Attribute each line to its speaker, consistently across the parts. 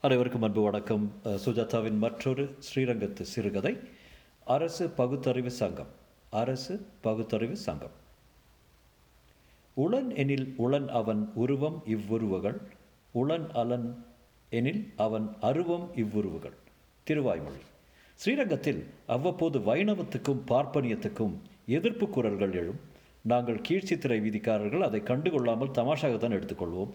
Speaker 1: அனைவருக்கும் அன்பு வணக்கம். அஹ், சுஜாதாவின் மற்றொரு ஸ்ரீரங்கத்து சிறுகதை அரசு பகுத்தறிவு சங்கம் அரசு பகுத்தறிவு சங்கம். உளன் எனில் உளன் அவன் உருவம் இவ்வுருவுகள் உளன் அலன் எனில் அவன் அருவம் இவ்வுருவுகள். திருவாய்மொழி. ஸ்ரீரங்கத்தில் அவ்வப்போது வைணவத்துக்கும் பார்ப்பனியத்துக்கும் எதிர்ப்பு குரல்கள் எழும். நாங்கள் கீழ்ச்சித்திரை வீதிக்காரர்கள் அதை கண்டுகொள்ளாமல் தமாஷாகத்தான் எடுத்துக்கொள்வோம்.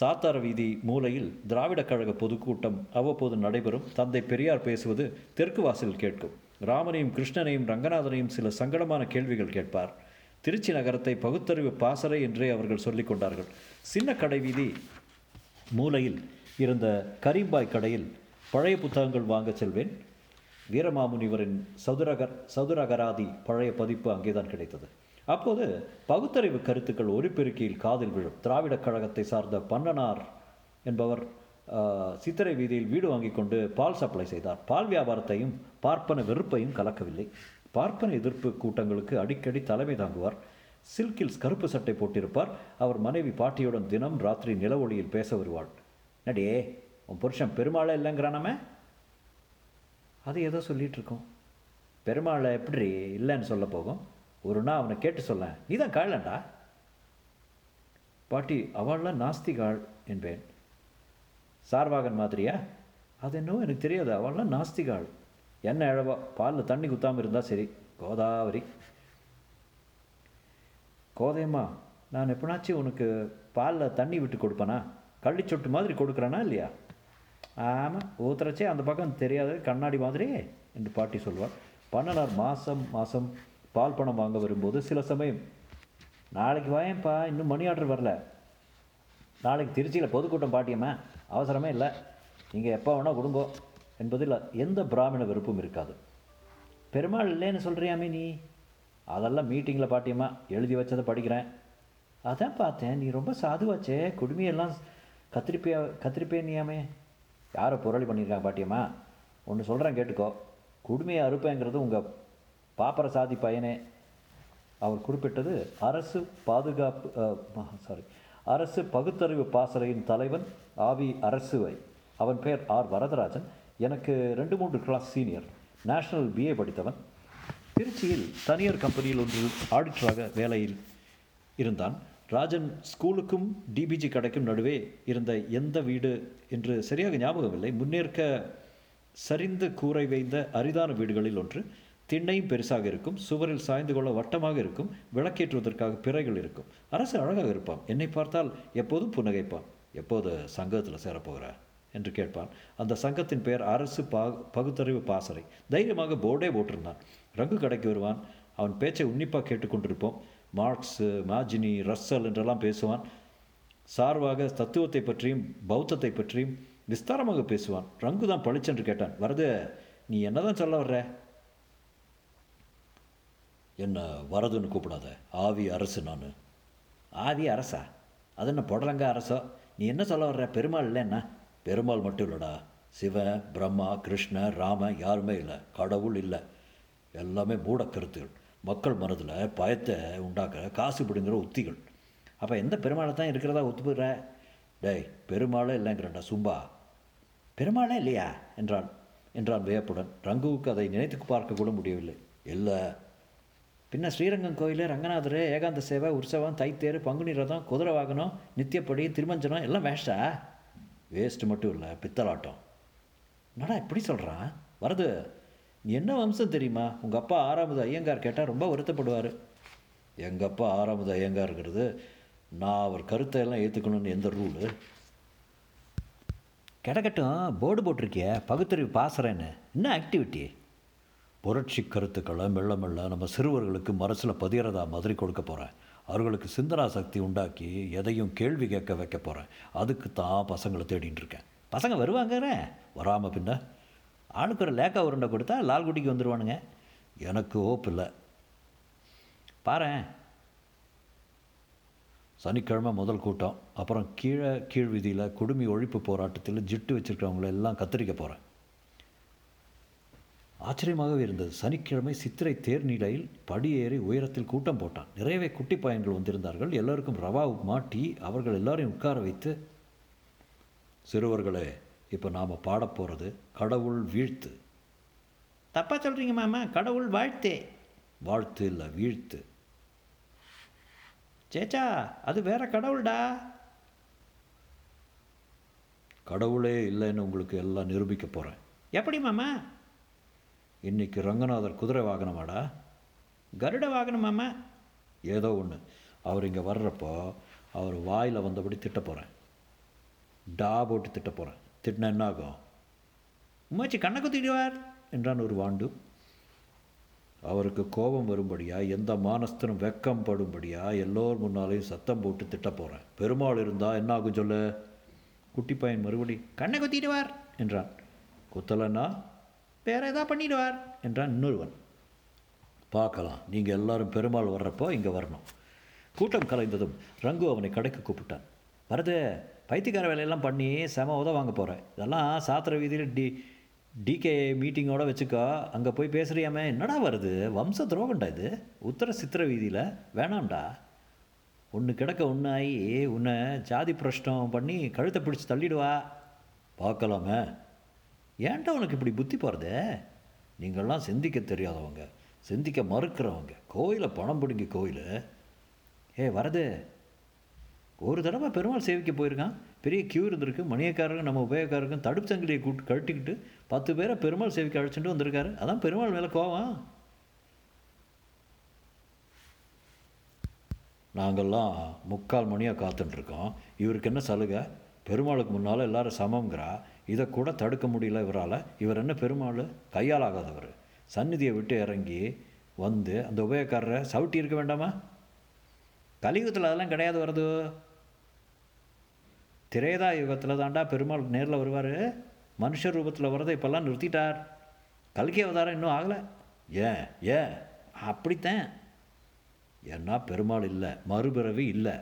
Speaker 1: சாத்தார வீதி மூலையில் திராவிடக் கழக பொதுக்கூட்டம் அவ்வப்போது நடைபெறும். தந்தை பெரியார் பேசுவது தெற்கு வாசலில் கேட்கும். ராமனையும் கிருஷ்ணனையும் ரங்கநாதனையும் சில சங்கடமான கேள்விகள் கேட்பார். திருச்சி நகரத்தை பகுத்தறிவு பாசறை என்றே அவர்கள் சொல்லிக் கொண்டார்கள். சின்ன கடை வீதி மூலையில் இருந்த கரீம்பாய் கடையில் பழைய புத்தகங்கள் வாங்கச் செல்வேன். வீரமாமுனிவரின் சதுரகர் சதுரகராதி பழைய பதிப்பு அங்கேதான் கிடைத்தது. அப்போது பகுத்தறிவு கருத்துக்கள் ஒருப்பெருக்கியில் காதில் விழும். திராவிடக் கழகத்தை சார்ந்த பன்னனார் என்பவர் சித்திரை வீதியில் வீடு வாங்கி கொண்டு பால் சப்ளை செய்தார். பால் வியாபாரத்தையும் பார்ப்பன வெறுப்பையும் கலக்கவில்லை. பார்ப்பன எதிர்ப்பு கூட்டங்களுக்கு அடிக்கடி தலைமை தாங்குவார். சில்கில்ஸ் கருப்பு சட்டை போட்டிருப்பார். அவர் மனைவி பாட்டியுடன் தினம் ராத்திரி நில ஒளியில் பேச வருவாள். நடியே உன் புருஷன் பெருமாளை இல்லைங்கிறானாமே அது ஏதோ சொல்லிகிட்ருக்கோம் இருக்கோம். பெருமாளை எப்படி இல்லைன்னு சொல்ல போகும்? ஒரு நாள் அவனை கேட்டு சொல்ல நீ தான் காழண்டா பாட்டி அவள்லாம் நாஸ்திகாள் என்பேன். சார்வாகன் மாதிரியா? அது என்னவோ எனக்கு தெரியாது அவள்லாம் நாஸ்திகாள். என்ன இழவா பாலில் தண்ணி குத்தாமல் இருந்தால் சரி. கோதாவரி. கோதையம்மா நான் எப்படினாச்சும் உனக்கு பாலில் தண்ணி விட்டு கொடுப்பேனா? கள்ளிச்சொட்டு மாதிரி கொடுக்குறேனா இல்லையா? ஆமாம் ஊத்துறச்சே அந்த பக்கம் தெரியாது கண்ணாடி மாதிரி என்று பாட்டி சொல்வாள். பண்ணனார் மாதம் மாதம் பால் பணம் வாங்க வரும்போது சில சமயம் நாளைக்கு வாயேன்ப்பா இன்னும் மணி ஆர்டர் வரல. நாளைக்கு திருச்சியில் பொதுக்கூட்டம் பாட்டியம்மா. அவசரமே இல்லை. நீங்கள் எப்போ வேணால் கொடுங்கோ. என்பதில் எந்த பிராமண வெறுப்பும் இருக்காது. பெருமாள் இல்லைன்னு சொல்கிறியாமே நீ அதெல்லாம் மீட்டிங்கில் பாட்டியம்மா எழுதி வச்சதை படிக்கிறேன். அதான் பார்த்தேன். நீ ரொம்ப சாதுவாச்சே. குடுமையெல்லாம் கத்திரிப்பியா கத்திரிப்பேனியாமே யாரை புரளி பண்ணியிருக்காங்க பாட்டியம்மா. ஒன்று சொல்கிறேன் கேட்டுக்கோ. குடுமையை அறுப்பேங்கிறது உங்கள் பாப்பர சாதி பையனே அவர் குறிப்பிட்டது அரசு பாதுகாப்பு சாரி அரசு பகுத்தறிவு பாசறையின் தலைவன் ஆவி அரசுவை. அவன் பெயர் ஆர் வரதராஜன். எனக்கு ரெண்டு மூன்று கிளாஸ் சீனியர் நேஷனல் பிஏ படித்தவன். திருச்சியில் தனியார் கம்பெனியில் ஒன்று ஆடிட்டராக வேலையில் இருந்தான். ராஜன் ஸ்கூலுக்கும் டிபிஜி கடைக்கும் நடுவே இருந்த எந்த வீடு என்று சரியாக ஞாபகம் இல்லை முன்னேற்க சரிந்து கூரை வைந்த அரிதான வீடுகளில் ஒன்று. திண்ணையும் பெருசாக இருக்கும் சுவரில் சாய்ந்து கொள்ள வட்டமாக இருக்கும் விளக்கேற்றுவதற்காக பிறைகள் இருக்கும். அரசு அழகாக இருப்பான். என்னை பார்த்தால் எப்போதும் புன்னகைப்பான்? எப்போது சங்கத்தில் சேரப்போகிற என்று கேட்பான். அந்த சங்கத்தின் பெயர் அரசு பா பகுத்தறிவு பாசறை. தைரியமாக போர்டே போட்டிருந்தான். ரங்கு கடைக்கு வருவான். அவன் பேச்சை உன்னிப்பாக கேட்டுக்கொண்டிருப்போம். மார்க்ஸ் மாஜினி ரஸ்ஸல் என்றெல்லாம் பேசுவான். சார்பாக தத்துவத்தை பற்றியும் பௌத்தத்தை பற்றியும் விஸ்தாரமாக பேசுவான். ரங்கு தான் பளிச்சென்று கேட்டான். வரது நீ என்னதான் சொல்ல வர்ற? என்ன வரதுன்னு கூப்பிடாத. ஆவி அரசு நான். ஆவி அரசா? அது என்ன புடலங்க அரசோ? நீ என்ன சொல்ல வர்ற? பெருமாள் இல்லைன்னா பெருமாள் மட்டும் இல்லைடா. சிவன் பிரம்மா கிருஷ்ண ராம யாருமே இல்லை. கடவுள் இல்லை. எல்லாமே மூட கருத்துகள். மக்கள் மனதில் பயத்தை உண்டாக்க காசு பிடுங்குற உத்திகள். அப்போ எந்த பெருமாளை தான் இருக்கிறதா ஒத்துப்புற டேய் பெருமாளே இல்லைங்கிறண்டா சும்பா. பெருமாளே இல்லையா? என்றான். என்றான் வியப்புடன். ரங்குவுக்கு அதை நினைத்து பார்க்க கூட முடியவில்லை. இல்லை பின்ன ஸ்ரீரங்கம் கோயில் ரங்கநாதர் ஏகாந்த சேவை உற்சவம் தைத்தேர் பங்குனி ரதம் குதிரை வாகனம் நித்தியப்படி திருமஞ்சனம் எல்லாம் வேஸ்டா வேஸ்ட் மட்டும் இல்லை பித்தலாட்டம். என்னடா இப்படி சொல்கிறான் வரது நீ என்ன வம்சம் தெரியுமா? உங்கள் அப்பா ஆறாவது ஐயங்கார் கேட்டால் ரொம்ப வருத்தப்படுவார். எங்கள் அப்பா ஆறாவது ஐயங்காருங்கிறது நான் அவர் கருத்தை எல்லாம் ஏற்றுக்கணும்னு எந்த ரூலு கிடக்கட்டும் போர்டு போட்டிருக்கிய பகுத்தறிவு பாசுறேன்னு என்ன ஆக்டிவிட்டி புரட்சி கருத்துக்களை மெல்ல மெல்ல நம்ம சிறுவர்களுக்கு மனசில் பதிகிறதா மாதிரி கொடுக்க போகிறேன் அவர்களுக்கு சிந்தனா சக்தி உண்டாக்கி எதையும் கேள்வி கேட்க வைக்க போகிறேன் அதுக்கு தான் பசங்களை தேடின்னு இருக்கேன். பசங்க வருவாங்கறே வராமல் பின்ன ஆளுக்கு ஒரு லேக்கா உருண்டை கொடுத்தா லால்குடிக்கு வந்துடுவானுங்க எனக்கு ஓப்பு இல்லை. பாரேன். சனிக்கிழமை முதல் கூட்டம். அப்புறம் கீழே கீழ் வீதியில் குடுமி ஒழிப்பு போராட்டத்தில் ஜிட்டு வச்சுருக்கிறவங்கள எல்லாம் கத்திரிக்க போகிறேன் ஆச்சரியமாகவே இருந்தது. சனிக்கிழமை சித்திரை தேர் நிலையில் படியேறி உயரத்தில் கூட்டம் போட்டான். நிறையவே குட்டி பையன்கள் வந்திருந்தார்கள். எல்லோருக்கும் ரவா உப்மா டீ அவர்கள் எல்லாரையும் உட்கார வைத்து சிறுவர்களே இப்போ நாம் பாடப் போகிறது கடவுள் வீழ்த்து. தப்பாக சொல்கிறீங்க மாமா கடவுள் வாழ்த்தே. வாழ்த்து இல்லை வீழ்த்து. சேச்சா அது வேற கடவுள்டா. கடவுளே இல்லைன்னு உங்களுக்கு எல்லாம் நிரூபிக்க போகிறேன் எப்படி மாமா? இன்னைக்கு ரங்கநாதர் குதிரை வாகனமாடா? கருட வாகனம் ஏதோ ஒன்று அவர் இங்கே வர்றப்போ அவர் வாயில் வந்தபடி திட்ட போகிறேன் டா போட்டு திட்ட போகிறேன் திட்டினா என்ன ஆகும் உமாச்சி கண்ணை குத்திடுவார் என்றான் ஒரு வாண்டு. அவருக்கு கோபம் வரும்படியா எந்த மானஸ்தனும் வெக்கம் படும்படியா எல்லோர் முன்னாலேயும் சத்தம் போட்டு திட்ட போகிறேன் பெருமாள் இருந்தால் என்ன ஆகும் சொல்லு? குட்டி பையன் மறுபடி கண்ணை குத்திடுவார் என்றான். குத்தலைன்னா வேற ஏதா பண்ணிடுவார். என்றான் இன்னொருவன். பார்க்கலாம் நீங்கள் எல்லாரும் பெருமாள் வர்றப்போ இங்கே வரணும். கூட்டம் கலைந்ததும் ரங்கு அவனை கடைக்கு கூப்பிட்டான். வரது பைத்தியக்கார வேலையெல்லாம் பண்ணி செம உத வாங்க போகிறேன் இதெல்லாம் சாத்திர வீதியில் டி டிகே மீட்டிங்கோட வச்சுக்கோ. அங்கே போய் பேசுறியாமே என்னடா வருது? வம்ச துரோகண்டா இது. உத்தர சித்திர வீதியில் வேணாம்டா. ஒன்று கிடக்க ஒன்றாயி உன்னை ஜாதி பிரஷ்டம் பண்ணி கழுத்தை பிடிச்சி தள்ளிடுவா. பார்க்கலாமே. ஏன்டா உனக்கு இப்படி புத்தி போகிறது நீங்கள்லாம் சிந்திக்க தெரியாதவங்க சிந்திக்க மறுக்கிறவங்க. கோயிலை பணம் பிடுங்கி கோயில். ஏ வரது. ஒரு தடவை பெருமாள் சேவிக்க போயிருக்கான். பெரிய கியூ இருந்திருக்கு. மணியக்காரருக்கும் நம்ம உபயோகக்காரருக்கும் தடுப்பு சங்கிலியை கூட்டு கழட்டிக்கிட்டு பத்து பேரை பெருமாள் சேவிக்க அழைச்சிட்டு வந்திருக்காரு. அதான் பெருமாள் மேலே கோவம். நாங்கள்லாம் முக்கால் மணியாக காத்துட்ருக்கோம் இவருக்கு என்ன சலுகை? பெருமாளுக்கு முன்னால் எல்லாரும் சமங்கிறா இதை கூட தடுக்க முடியல இவரால். இவர் என்ன பெருமாள்? கையால் ஆகாதவர் சந்நிதியை விட்டு இறங்கி வந்து அந்த உபயோகக்காரரை சவுட்டி இருக்க வேண்டாமா? கலியுகத்தில் அதெல்லாம் கிடையாது வருது. திரேதா யுகத்தில் தாண்டா பெருமாள் நேரில் வருவார். மனுஷ ரூபத்தில் வரதை இப்போல்லாம் நிறுத்திட்டார். கல்கி அவதாரம் இன்னும் ஆகலை. ஏன்? ஏன்? அப்படித்தான். ஏன்னா பெருமாள் இல்லை மறுபிறவி இல்லை.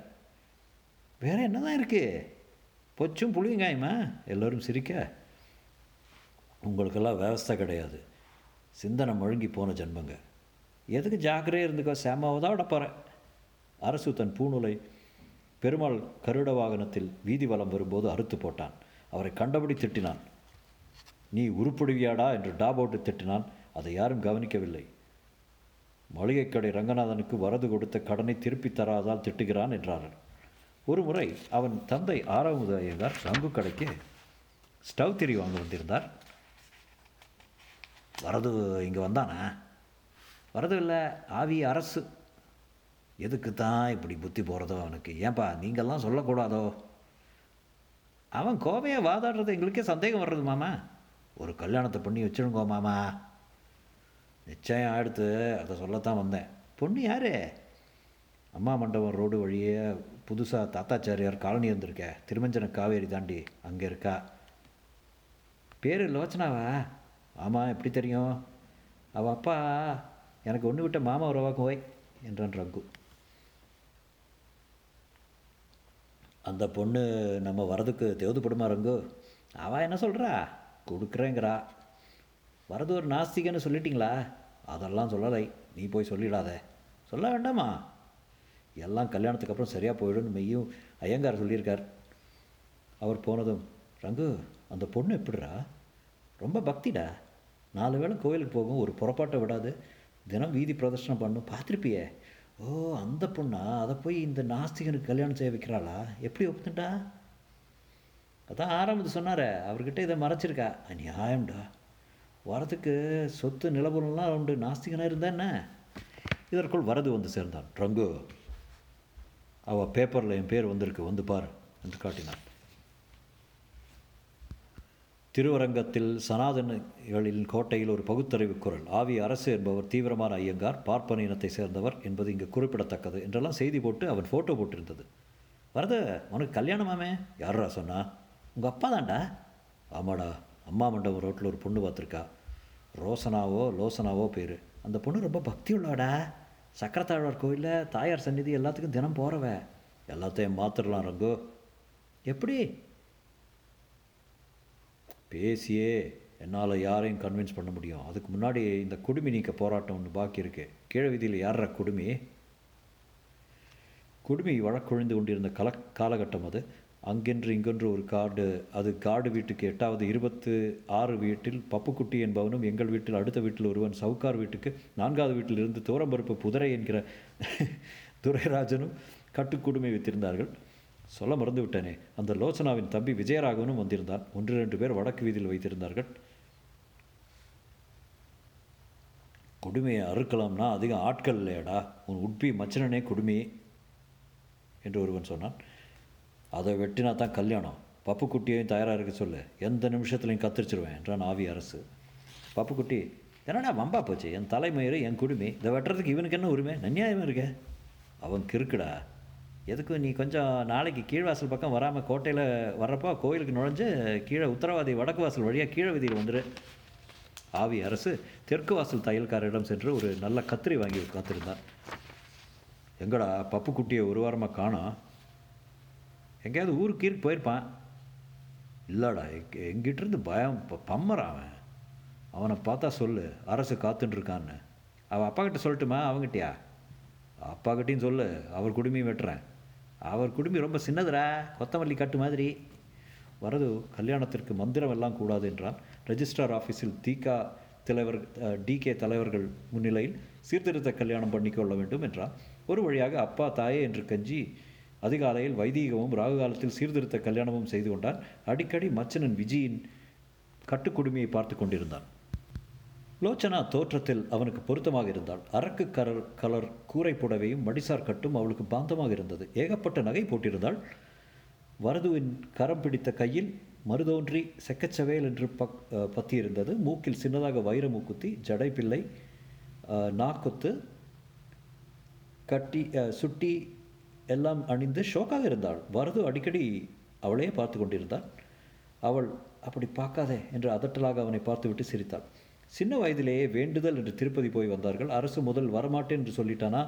Speaker 1: வேறு என்ன தான் இருக்குது பொச்சும் புளியங்காயமா எல்லோரும் சிரிக்க. உங்களுக்கெல்லாம் விவஸ்தை கிடையாது. சிந்தனை முழுங்கி போன ஜென்மங்க. எதுக்கு ஜாக்கிரதையாக இருந்துக்கோ சேமாவை தான் போகிறேன் அரசு தன் பூநூலை பெருமாள் கருட வாகனத்தில் வீதி வலம் வரும்போது அறுத்து போட்டான். அவரை கண்டபடி திட்டினான். நீ உருப்படுவியாடா என்று டாபோட்டு திட்டினான். அதை யாரும் கவனிக்கவில்லை. மளிகைக்கடை ரங்கநாதனுக்கு வரது கொடுத்த கடனை திருப்பி தராதால் திட்டுகிறான் என்றார்கள். ஒரு முறை அவன் தந்தை ஆறாவது சங்கு கடைக்கு ஸ்டவ் திரி வாங்க வந்திருந்தார். வரது இங்கே வந்தானா? வரது இல்லை ஆவி அரசு. எதுக்கு தான் இப்படி புத்தி போகிறதோ அவனுக்கு? ஏன்பா நீங்கள்லாம் சொல்லக்கூடாதோ? அவன் கோவையை வாதாடுறது எங்களுக்கே சந்தேகம் வர்றது மாமா. ஒரு கல்யாணத்தை பண்ணி வச்சுருங்கோ மாமா. நிச்சயம் அடுத்து அதை சொல்லத்தான் வந்தேன். பொண்ணு யாரு? அம்மா மண்டபம் ரோடு வழியே புதுசாக தாத்தாச்சாரியார் காலனி இருந்திருக்க திருமஞ்சன காவேரி தாண்டி அங்கே இருக்கா. பேர் லோச்சனாவா? ஆமாம் எப்படி தெரியும்? அவள் அப்பா எனக்கு ஒன்று விட்ட மாமா உறவாக்கும் வை என்றான் ரகு. அந்த பொண்ணு நம்ம வரதுக்கு தேவதுப்படுமா ரங்கு அவள் என்ன சொல்கிறா கொடுக்குறேங்கிறா. வரது ஒரு நாஸ்திகன்னு சொல்லிட்டீங்களா? அதெல்லாம் சொல்லலை. நீ போய் சொல்லிடாத. சொல்ல வேண்டாமா? எல்லாம் கல்யாணத்துக்கு அப்புறம் சரியாக போயிடும்னு மெய்யும் ஐயங்கார் சொல்லியிருக்கார். அவர் போனதும் ரங்கு அந்த பொண்ணு எப்படிரா ரொம்ப பக்திடா. நாலு வேளை கோயிலுக்கு போகும் ஒரு புறப்பாட்டை விடாது. தினம் வீதி பிரதர்ஷனம் பண்ணும். பார்த்துருப்பியே? ஓ அந்த பொண்ணா? அதை போய் இந்த நாஸ்திகனுக்கு கல்யாணம் செய்ய வைக்கிறாளா? எப்படி ஒப்புத்துட்டா? அதான் ஆரம்பத்து சொன்னார். அவர்கிட்ட இதை மறைச்சிருக்கா. நியாயம்டா வரதுக்கு சொத்து நிலபுலம்லாம் உண்டு. நாஸ்திகனாக இருந்தா என்ன? இதற்குள் வரது வந்து சேர்ந்தான். ரங்கு அவள் பேப்பரில் என் பேர் வந்திருக்கு. வந்து பார். என்று காட்டினான் திருவரங்கத்தில் சனாதனகளின் கோட்டையில் ஒரு பகுத்தறிவு குரல். ஆவி அரசு என்பவர் தீவிரமான ஐயங்கார் பார்ப்பன இனத்தை சேர்ந்தவர் என்பது இங்கு குறிப்பிடத்தக்கது என்றெல்லாம் செய்தி போட்டு அவன் ஃபோட்டோ போட்டிருந்தது. வரத உனக்கு கல்யாணமாமே யாரா சொன்னா? உங்கள் அப்பா தான்டா. ஆமாடா. அம்மா மண்டபம் ரோட்டில் ஒரு பொண்ணு பார்த்துருக்கா. ரோசனாவோ லோசனாவோ பேர். அந்த பொண்ணு ரொம்ப பக்தி உள்ளவாடா சக்கரத்தாழ்வார் கோயிலில் தாயார் சந்நிதி எல்லாத்துக்கும் தினம் போகிறவ எல்லாத்தையும் மாத்திரலாம் ரங்கோ. எப்படி? பேசியே என்னால் யாரையும் கன்வின்ஸ் பண்ண முடியும். அதுக்கு முன்னாடி இந்த குடுமி நீக்க போராட்டம் ஒன்று பாக்கி இருக்கு. கீழே விதியில் யாரா குடுமி? குடுமி வழக்கொழிந்து கொண்டிருந்த கல காலகட்டம் அது. அங்கென்று இங்கென்று ஒரு காடு அது காடு வீட்டுக்கு எட்டாவது இருபத்து ஆறு வீட்டில் பப்புக்குட்டி என்பவனும் எங்கள் வீட்டில் அடுத்த வீட்டில் ஒருவன் சவுக்கார் வீட்டுக்கு நான்காவது வீட்டில் இருந்து தோரம்பருப்பு புதரை என்கிற துரைராஜனும் கட்டுக்குடுமை வைத்திருந்தார்கள். சொல்ல மறந்து விட்டேனே அந்த லோச்சனாவின் தம்பி விஜயராகவனும் வந்திருந்தான். ஒன்று ரெண்டு பேர் வடக்கு வீதியில் வைத்திருந்தார்கள். கொடுமையை அறுக்கலாம்னா அதிகம் ஆட்கள் இல்லையடா. உன் உட்பி மச்சனனே கொடுமை என்று ஒருவன் சொன்னான். அதை வெட்டினா தான் கல்யாணம். பப்புக்குட்டியையும் தயாராக இருக்க சொல்லு. எந்த நிமிஷத்துலையும் கத்திரிச்சிருவேன் என்றான் ஆவி அரசு. பப்புக்குட்டி என்னடா வம்பா போச்சு? என் தலைமயிறு என் குடுமி இதை வெட்டுறதுக்கு இவனுக்கு என்ன உரிமை? நன்னியாயமாக இருக்க? அவன் கிறுக்குடா. எதுக்கும் நீ கொஞ்சம் நாளைக்கு கீழ்வாசல் பக்கம் வராமல் கோட்டையில் வர்றப்போ கோயிலுக்கு நுழைஞ்சு கீழே உத்தரவாதி வடக்கு வாசல் வழியாக கீழே விதியில் வந்துடு ஆவி அரசு தெற்கு வாசல் தையல்காரரிடம் சென்று ஒரு நல்ல கத்திரி வாங்கி காத்திருந்தான். எங்கடா பப்புக்குட்டியை ஒரு வாரமாக காணோம்? எங்கேயாவது ஊருக்கு கீருக்கு போயிருப்பான். இல்லைடா எங்க- எங்கிட்டிருந்து பயம் ப- பம்மறான் அவன். அவனை பார்த்தா சொல்லு அரசு காத்துன்னு அவள் அப்பாக்கிட்ட சொல்லட்டுமா அவங்கிட்டயா? அப்பாக்கிட்டையும் சொல்லு அவர் குடுமையும் வெட்டுறேன். அவர் குடுமி ரொம்ப சின்னதுரா கொத்தமல்லி கட்டு மாதிரி. வரது கல்யாணத்திற்கு மந்திரம் எல்லாம் கூடாது என்றான். ரெஜிஸ்ட்ரார் ஆஃபீஸில் தீகா தலைவர் டிகே தலைவர்கள் முன்னிலையில் சீர்திருத்த கல்யாணம் பண்ணிக்கொள்ள வேண்டும் என்றான். ஒரு வழியாக அப்பா தாயே என்று கஞ்சி அதிகாலையில் வைதீகமும் ராகு காலத்தில் சீர்திருத்த கல்யாணமும் செய்து கொண்டான் அடிக்கடி மச்சனன் விஜயின் கட்டுக்குடுமையை பார்த்து கொண்டிருந்தான். லோச்சனா தோற்றத்தில் அவனுக்கு பொருத்தமாக இருந்தாள். அரக்கு கலர் கலர் கூரை புடவையும் மடிசார் கட்டும் அவளுக்கு பாந்தமாக இருந்தது. ஏகப்பட்ட நகை போட்டிருந்தாள். வரதுவின் கரம் பிடித்த கையில் மருதோன்றி செக்கச்சவேல் என்று பக் பத்தியிருந்தது. மூக்கில் சின்னதாக வைர மூக்குத்தி ஜடைப்பிள்ளை நாக்குத்து கட்டி சுட்டி எல்லாம் அணிந்து ஷோக்காக இருந்தாள். வரது அடிக்கடி அவளையே பார்த்து கொண்டிருந்தாள். அவள் அப்படி பார்க்காதே என்று அதட்டலாக அவனை பார்த்துவிட்டு சிரித்தாள். சின்ன வயதிலேயே வேண்டுதல் என்று திருப்பதி போய் வந்தார்கள். அரசு முதல் வரமாட்டேன் என்று சொல்லிட்டானா?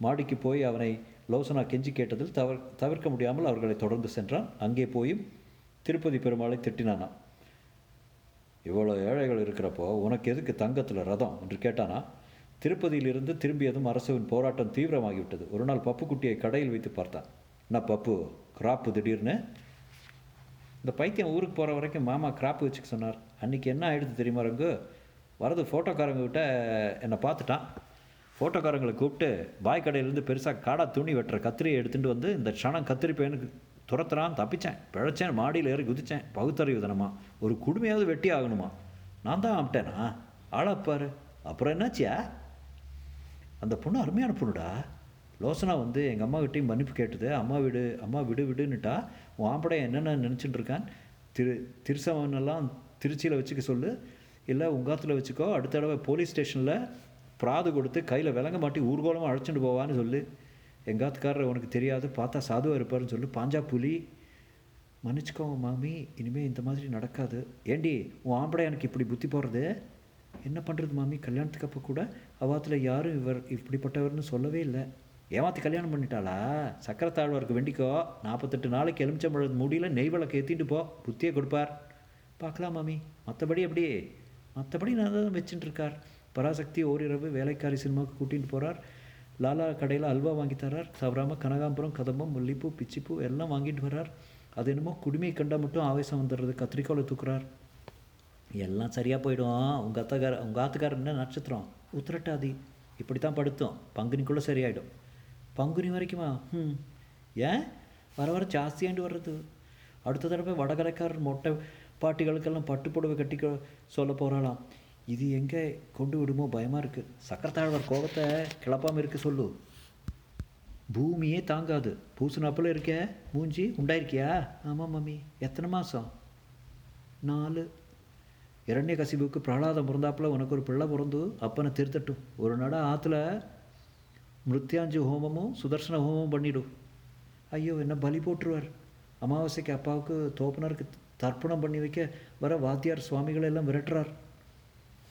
Speaker 1: மாடிக்கு போய் அவனை லோசனா கெஞ்சி கேட்டதில் தவிர தவிர்க்க முடியாமல் அவர்களை தொடர்ந்து சென்றான். அங்கே போயும் திருப்பதி பெருமாளை திட்டினானா? இவ்வளோ ஏழைகள் இருக்கிறப்போ உனக்கு எதுக்கு தங்கத்தில் ரதம்? என்று கேட்டானா? திருப்பதியிலிருந்து திரும்பியதும் அரசுவின் போராட்டம் தீவிரமாகிவிட்டது. ஒரு நாள் பப்புக்குட்டியை கடையில் வைத்து பார்த்தான். நான் பப்பு கிராப்பு திடீர்னு? இந்த பைத்தியம் ஊருக்கு போகிற வரைக்கும் மாமா கிராப்பு வச்சுக்க சொன்னார். அன்றைக்கி என்ன ஆகிடுது தெரியுமா ரங்கு? வரது ஃபோட்டோக்காரங்க கிட்ட என்னை பார்த்துட்டான். ஃபோட்டோக்காரங்களை கூப்பிட்டு பாய் கடையிலேருந்து பெருசாக காடா துணி வெட்டுற கத்திரியை எடுத்துகிட்டு வந்து இந்த க்ஷணம் கத்திரி பையனுக்கு துரத்துறான் தப்பித்தேன் பிழைச்சேன் மாடியில் ஏறி குதித்தேன் பகுத்தறிவு தினமா ஒரு குடுமையாவது வெட்டி ஆகணுமா? நான் தான் ஆப்பிட்டேனா ஆளாப்பாரு அப்புறம் என்னாச்சியா? அந்த பொண்ணு அருமையான பொண்ணுடா. லோசனா வந்து எங்கள் அம்மாக்கிட்டையும் மன்னிப்பு கேட்டது. அம்மா விடு அம்மா விடு விடுன்னுட்டா. உன் ஆம்படை என்னென்ன நினச்சிட்டு இருக்கான் திரு திருசவனெல்லாம் திருச்சியில் வச்சுக்க சொல்லு. இல்லை உங்காத்தில் வச்சுக்கோ. அடுத்த தடவை போலீஸ் ஸ்டேஷனில் பிராது கொடுத்து கையில் விலங்க மாட்டி ஊர்கோலமாக அழைச்சிட்டு போவான்னு சொல்லு. எங்காத்துக்காரர் உனக்கு தெரியாது. பார்த்தா சாதுவாக இருப்பாருன்னு சொல்லு. பாஞ்சா புலி. மன்னிச்சுக்கோங்க மாமி. இனிமேல் இந்த மாதிரி நடக்காது. ஏண்டி உன் ஆம்படை எனக்கு இப்படி புத்தி போடுறது? என்ன பண்ணுறது மாமி? கல்யாணத்துக்கு அப்போ கூட அவாத்தில் யாரும் இவர் இப்படிப்பட்டவர்னு சொல்லவே இல்லை. ஏமாத்தி கல்யாணம் பண்ணிட்டாளா? சக்கரை தாழ்வாருக்கு வேண்டிக்கோ. நாற்பத்தெட்டு நாளைக்கு எலுமிச்சம்பழம் முடியல நெய் விளக்கு ஏற்றிட்டு போ. புத்தியை கொடுப்பார். பார்க்கலாம் மாமி. மற்றபடி அப்படி மற்றபடி நான் தான் வச்சுட்டு இருக்கார். பராசக்தி ஓரிரவு வேலைக்காரி சினிமாவுக்கு கூட்டிகிட்டு போகிறார் லாலா கடையில் அல்வா வாங்கி தரார். தவறாமல் கனகாம்பரம் கதம்பம் முல்லைப்பூ பிச்சிப்பூ எல்லாம் வாங்கிட்டு வர்றார். அது என்னமோ குடுமையை கண்டால் மட்டும் ஆவேசம் வந்துடுறது. கத்திரிக்கோலை தூக்குறார். எல்லாம் சரியாக போயிடும். உங்கள் அத்தக்கார உங்கள் ஆத்துக்காரர் என்ன நட்சத்திரம்? உத்திரட்டாதி. இப்படி தான் படுத்தோம். பங்குனிக்குள்ளே சரியாயிடும். பங்குனி வரைக்குமா? ம் ஏன்? வர வர ஜாஸ்தியாண்டு வர்றது. அடுத்த தடவை வடகரைக்காரர் மொட்டை பாட்டிகளுக்கெல்லாம் பட்டுப்புடவை கட்டி சொல்ல போகிறாளாம் இது எங்கே கொண்டு விடுமோ? பயமாக இருக்குது சக்கரத்தாழ்வர் கோபத்தை கிளப்பாமல் இருக்க சொல்லு. பூமியே தாங்காது. பூசுனாப்பில் இருக்க. மூஞ்சி உண்டாயிருக்கியா? ஆமாம் மம்மி. எத்தனை மாதம் நாலு. இரண்ய கசிபுக்கு பிரகலாதம் பிறந்தாப்புல உனக்கு ஒரு பிள்ளை பிறந்து அப்பனை திருத்தட்டும். ஒரு நட ஆற்றுல மிருத்யாஞ்சு ஹோமமும் சுதர்சன ஹோமமும் பண்ணிடும் ஐயோ என்ன பலி போட்டுருவார். அமாவாசைக்கு அப்பாவுக்கு தோப்பனருக்கு தர்ப்பணம் பண்ணி வைக்க வர வாத்தியார் சுவாமிகளை எல்லாம் விரட்டுறார்.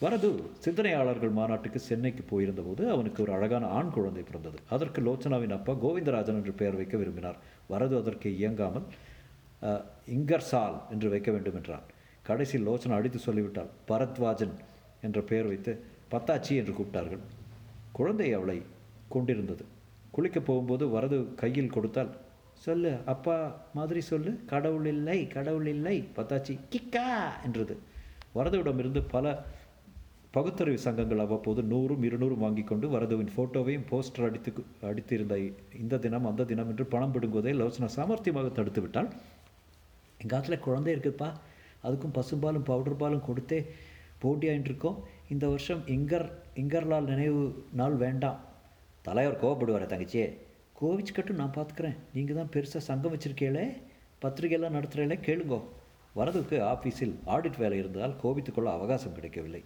Speaker 1: வரது சிந்தனையாளர்கள் மாநாட்டுக்கு சென்னைக்கு போயிருந்தபோது அவனுக்கு ஒரு அழகான ஆண் குழந்தை பிறந்தது. அதற்கு லோச்சனாவின் அப்பா கோவிந்தராஜன் என்று பெயர் வைக்க விரும்பினார். வரது அதற்கு இயங்காமல் இங்கர்சால் என்று வைக்க வேண்டும் என்றான் கடைசியில் லோச்சனை அடித்து சொல்லிவிட்டாள். பரத்வாஜன் என்ற பெயர் வைத்து பத்தாச்சி என்று கூப்பிட்டார்கள். குழந்தை அவளை கொண்டிருந்தது. குளிக்கப் போகும்போது வரது கையில் கொடுத்தால் சொல்லு அப்பா மாதிரி சொல்லு. கடவுள் இல்லை கடவுள் இல்லை. பத்தாச்சி கிக்கா என்றது. வரதுவிடமிருந்து பல பகுத்தறிவு சங்கங்கள் அவ்வப்போது நூறும் இருநூறும் வாங்கி கொண்டு வரதுவின் ஃபோட்டோவையும் போஸ்டர் அடித்து அடித்திருந்த இந்த தினம் அந்த தினம் என்று பணம் பிடுங்குவதை லோசனா சாமர்த்தியமாக தடுத்து விட்டால் எங்கள் காலத்தில் குழந்தை இருக்குதுப்பா அதுக்கும் பசும்பாலும் பவுடர் பாலும் கொடுத்தே போட்டியாயின்ட்டுருக்கோம் இந்த வருஷம் இங்கர் இங்கர்லால் நினைவு நாள் வேண்டாம். தலைவர் கோவப்படுவார் தங்கச்சியே. கோவிச்சுக்கட்டும் நான் பார்த்துக்கிறேன் நீங்கள் தான் பெருசாக சங்கம் வச்சுருக்கீங்களே? பத்திரிகையெல்லாம் நடத்துகிறீங்களே கேளுங்கோ. வரதுக்கு ஆஃபீஸில் ஆடிட் வேலை இருந்ததால் கோபித்துக்கொள்ள அவகாசம் கிடைக்கவில்லை.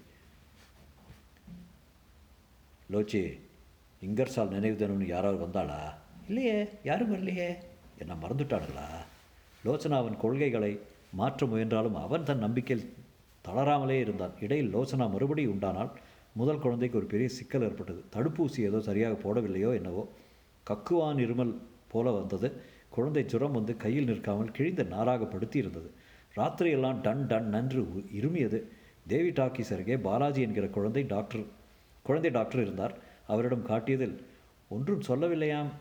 Speaker 1: லோச்சி இங்கர்சால் நினைவு தினம்னு யாராவது வந்தாளா? இல்லையே யாரும் வரலையே. என்ன மறந்துட்டானுங்களா? லோச்சனாவின் கொள்கைகளை மாற்ற முயன்றாலும் அவன் தன் நம்பிக்கையில் தளராமலே இருந்தான் இடையில் லோசனா மறுபடி உண்டானால் முதல் குழந்தைக்கு ஒரு பெரிய சிக்கல் ஏற்பட்டது. தடுப்பூசி ஏதோ சரியாக போடவில்லையோ என்னவோ கக்குவான் இருமல் போல வந்தது. குழந்தை ஜுரம் வந்து கையில் நிற்காமல் கிழிந்த நாராக படுத்தி இருந்தது ராத்திரியெல்லாம் டன் டன் நன்று இருமியது. தேவி டாக்கீஸ் அருகே பாலாஜி என்கிற குழந்தை டாக்டர் குழந்தை டாக்டர் இருந்தார். அவரிடம் காட்டியதில் ஒன்றும் சொல்லவில்லையாம்.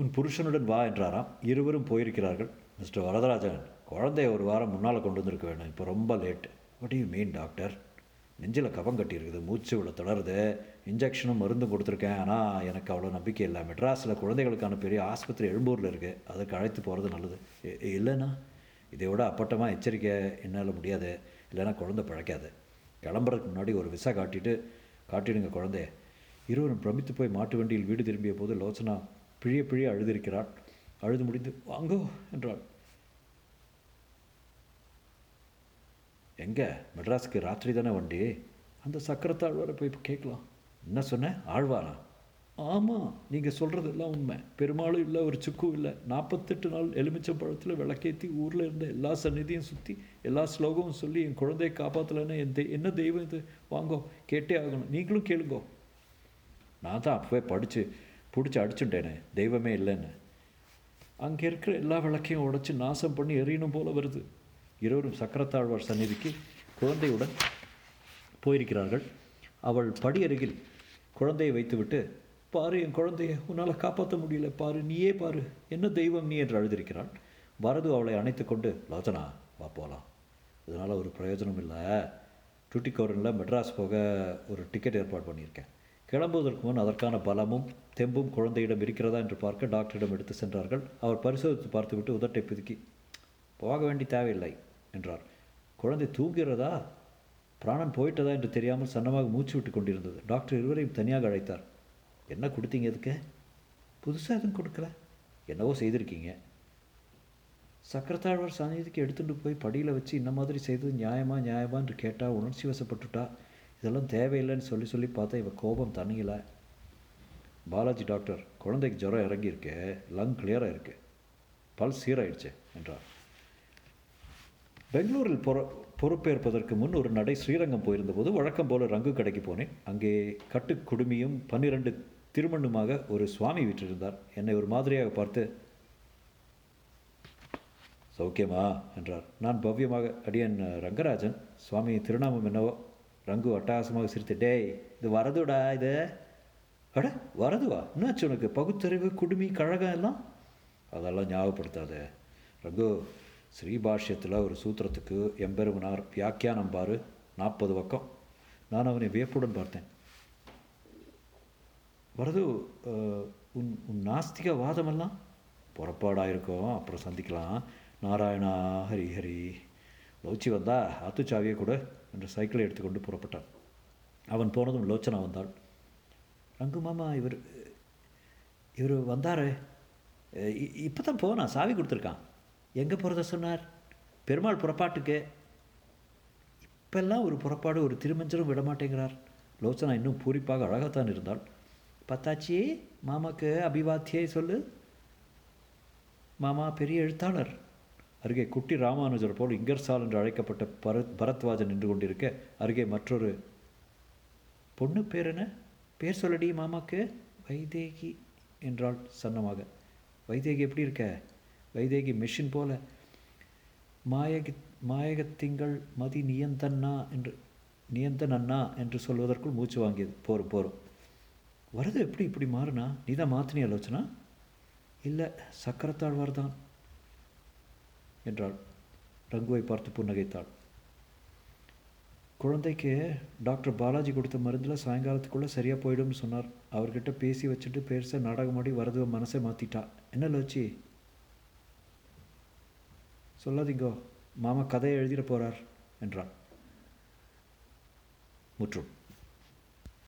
Speaker 1: உன் புருஷனுடன் வா என்றாராம். இருவரும் போயிருக்கிறார்கள். மிஸ்டர் வரதராஜன் குழந்தைய ஒரு வாரம் முன்னால் கொண்டு வந்திருக்க வேணும். இப்போ ரொம்ப late what you mean doctor நெஞ்சில் கபம் கட்டியிருக்குது மூச்சு விட தளருது இன்ஜெக்ஷனும் மருந்தும் கொடுத்துருக்கேன் ஆனால் எனக்கு அவ்வளோ நம்பிக்கை இல்லை. மெட்ராஸில் குழந்தைகளுக்கான பெரிய ஆஸ்பத்திரி எழும்பூரில் இருக்குது அதுக்கு அழைத்து போகிறது நல்லது. இல்லைண்ணா. இதை விட அப்பட்டமாக எச்சரிக்கை என்னால் முடியாது. இல்லைன்னா குழந்தை பழைக்காது. கிளம்புறதுக்கு முன்னாடி ஒரு விசா காட்டிட்டு காட்டிடுங்க குழந்தைய. இருவரும் பிரமித்து போய் மாட்டு வண்டியில் வீடு திரும்பிய போது லோச்சனா பிழிய பிழிய அழுதிருக்கிறாள் அழுது முடிந்து வாங்கோ என்றாள். எங்கே? மெட்ராஸுக்கு ராத்திரி தானே வண்டி? அந்த சக்கரத்தாழ்வாரை போய் கேட்கலாம். என்ன சொன்னேன் ஆழ்வாரா? ஆமாம் நீங்கள் சொல்கிறதெல்லாம் உண்மை. பெருமாளும் இல்லை ஒரு சுக்கும் இல்லை. நாற்பத்தெட்டு நாள் எலுமிச்சம் பழத்தில் விளக்கேற்றி ஊரில் இருந்த எல்லா சந்நிதியும் சுற்றி எல்லா ஸ்லோகமும் சொல்லி என் குழந்தையை காப்பாற்றலைன்னு என் தெய் என்ன தெய்வம் இது? வாங்கோ கேட்டே ஆகணும். நீங்களும் கேளுங்கோ. நான் தான் அப்போவே படித்து பிடிச்சி அடிச்சுட்டேனே. தெய்வமே இல்லைன்னு. அங்கே இருக்கிற எல்லா விளக்கையும் உடச்சி நாசம் பண்ணி எறியணும் போல் வருது. இருவரும் சக்கரத்தாழ்வார் சந்நிதிக்கு குழந்தையுடன் போயிருக்கிறார்கள். அவள் படி அருகில் குழந்தையை வைத்துவிட்டு பாரு என் குழந்தைய உன்னால் காப்பாற்ற முடியல. பாரு நீயே பாரு. என்ன தெய்வம் நீ? என்று அழுதிருக்கிறாள் பரது அவளை அணைத்து கொண்டு லோச்சனா வா போகலாம் இதனால் ஒரு பிரயோஜனம் இல்லை. டுட்டிக்கோரனில் மெட்ராஸ் போக ஒரு டிக்கெட் ஏற்பாடு பண்ணியிருக்கேன். கிளம்புவதற்கு முன் அதற்கான பலமும் தெம்பும் குழந்தையிடம் இருக்கிறதா என்று பார்க்க டாக்டரிடம் எடுத்து சென்றார்கள். அவர் பரிசோதித்து பார்த்துவிட்டு உதட்டை பிதுக்கி போக வேண்டி தேவையில்லை. என்றார். குழந்தை தூங்குகிறதா? பிராணன் போயிட்டதா என்று தெரியாமல் சன்னமாக மூச்சு விட்டு கொண்டிருந்தது. டாக்டர் இருவரையும் தனியாக அழைத்தார். என்ன கொடுத்தீங்க எதுக்கு? புதுசாக எதுவும் கொடுக்கல. என்னவோ செய்திருக்கீங்க. சக்கரத்தாழ்வார் சந்நிதிக்கு எடுத்துட்டு போய் படியில் வச்சு இந்த மாதிரி செய்தது நியாயமா நியாயமா? என்று கேட்டால் உணர்ச்சி வசப்பட்டுட்டா. இதெல்லாம் தேவையில்லைன்னு சொல்லி சொல்லி பார்த்தா இவன் கோபம் தனியலை பாலாஜி டாக்டர் குழந்தைக்கு ஜுரம் இறங்கியிருக்கு. லங் கிளியராக இருக்கு பல் சீராயிடுச்சு என்றார். பெங்களூரில் பொற பொறுப்பேற்பதற்கு முன் ஒரு நடை ஸ்ரீரங்கம் போயிருந்தபோது வழக்கம் போல ரங்கு கடைக்கு போனேன். அங்கே கட்டு குடுமியும் பன்னிரண்டு திருமண்ணுமாக ஒரு சுவாமி விற்றிருந்தார். என்னை ஒரு மாதிரியாக பார்த்து சௌக்கியமா? என்றார். நான் பவ்யமாக அடியன் ரங்கராஜன் சுவாமி திருநாமம் என்னவோ? ரங்கு அட்டகாசமாக சிரித்து டேய் இது வரதுடா இது? அட வரதுவா? என்னாச்சு உனக்கு? பகுத்தறிவு குடுமி கழகம் எல்லாம்? அதெல்லாம் ஞாபகப்படுத்தாத. ரங்கு ஸ்ரீபாஷ்யத்தில் ஒரு சூத்திரத்துக்கு எம்பெருமனார் வியாக்கியானம் பாரு. நாற்பது பக்கம். நான் அவனை வியப்புடன் பார்த்தேன். வரது உன் உன் நாஸ்திக வாதமெல்லாம்? புறப்பாடாக இருக்கும் அப்புறம் சந்திக்கலாம். நாராயணா ஹரி ஹரி. லோச்சி வந்தா ஆத்துச்சாவியை கூட என்று சைக்கிளை எடுத்துக்கொண்டு புறப்பட்டான். அவன் போனதும் லோச்சனா வந்தாள் ரங்கு மாமா இவர் இவர் வந்தார். இப்போ தான் போனான் சாவி கொடுத்துருக்கான். எங்கே போகிறத சொன்னார்? பெருமாள் புறப்பாட்டுக்கு. இப்பெல்லாம் ஒரு புறப்பாடு ஒரு திருமஞ்சரும் விட மாட்டேங்கிறார் லோச்சனா இன்னும் பூரிப்பாக அழகாகத்தான் இருந்தாள். பத்தாச்சி மாமாக்கு அபிவாத்தியை சொல்லு. மாமா பெரிய எழுத்தாளர். அருகே குட்டி ராமானுஜர் போல் இங்கர்சால் என்று அழைக்கப்பட்ட பரத் பரத்வாஜன் நின்று கொண்டிருக்க அருகே மற்றொரு பொண்ணு பேர் என்ன? பேர் சொல்லடி மாமாக்கு. வைதேகி என்றாள் சன்னமாக. வைதேகி எப்படி இருக்க? வைதேகி மெஷின் போல மாயகி மாயகத்திங்கள் மதி நியந்தன்னா என்று நியந்தன் அண்ணா என்று சொல்வதற்குள் மூச்சு வாங்கியது. போரும் போரும். வரது எப்படி இப்படி மாறுனா? நீ தான் மாற்றினி ஆலோசனா இல்லை சக்கரத்தாழ்வார் தான் என்றாள். ரங்குவை பார்த்து புன்னகைத்தாள். குழந்தைக்கு டாக்டர் பாலாஜி கொடுத்த மருந்தில் சாயங்காலத்துக்குள்ளே சரியாக போயிடும்னு சொன்னார். அவர்கிட்ட பேசி வச்சுட்டு பேச நாடகமாடி வரது மனசை மாற்றிட்டா என்ன லோச்சி? சொல்லாதீங்கோ மாமா கதையை எழுதிட போகிறார் என்றான். முற்றும்.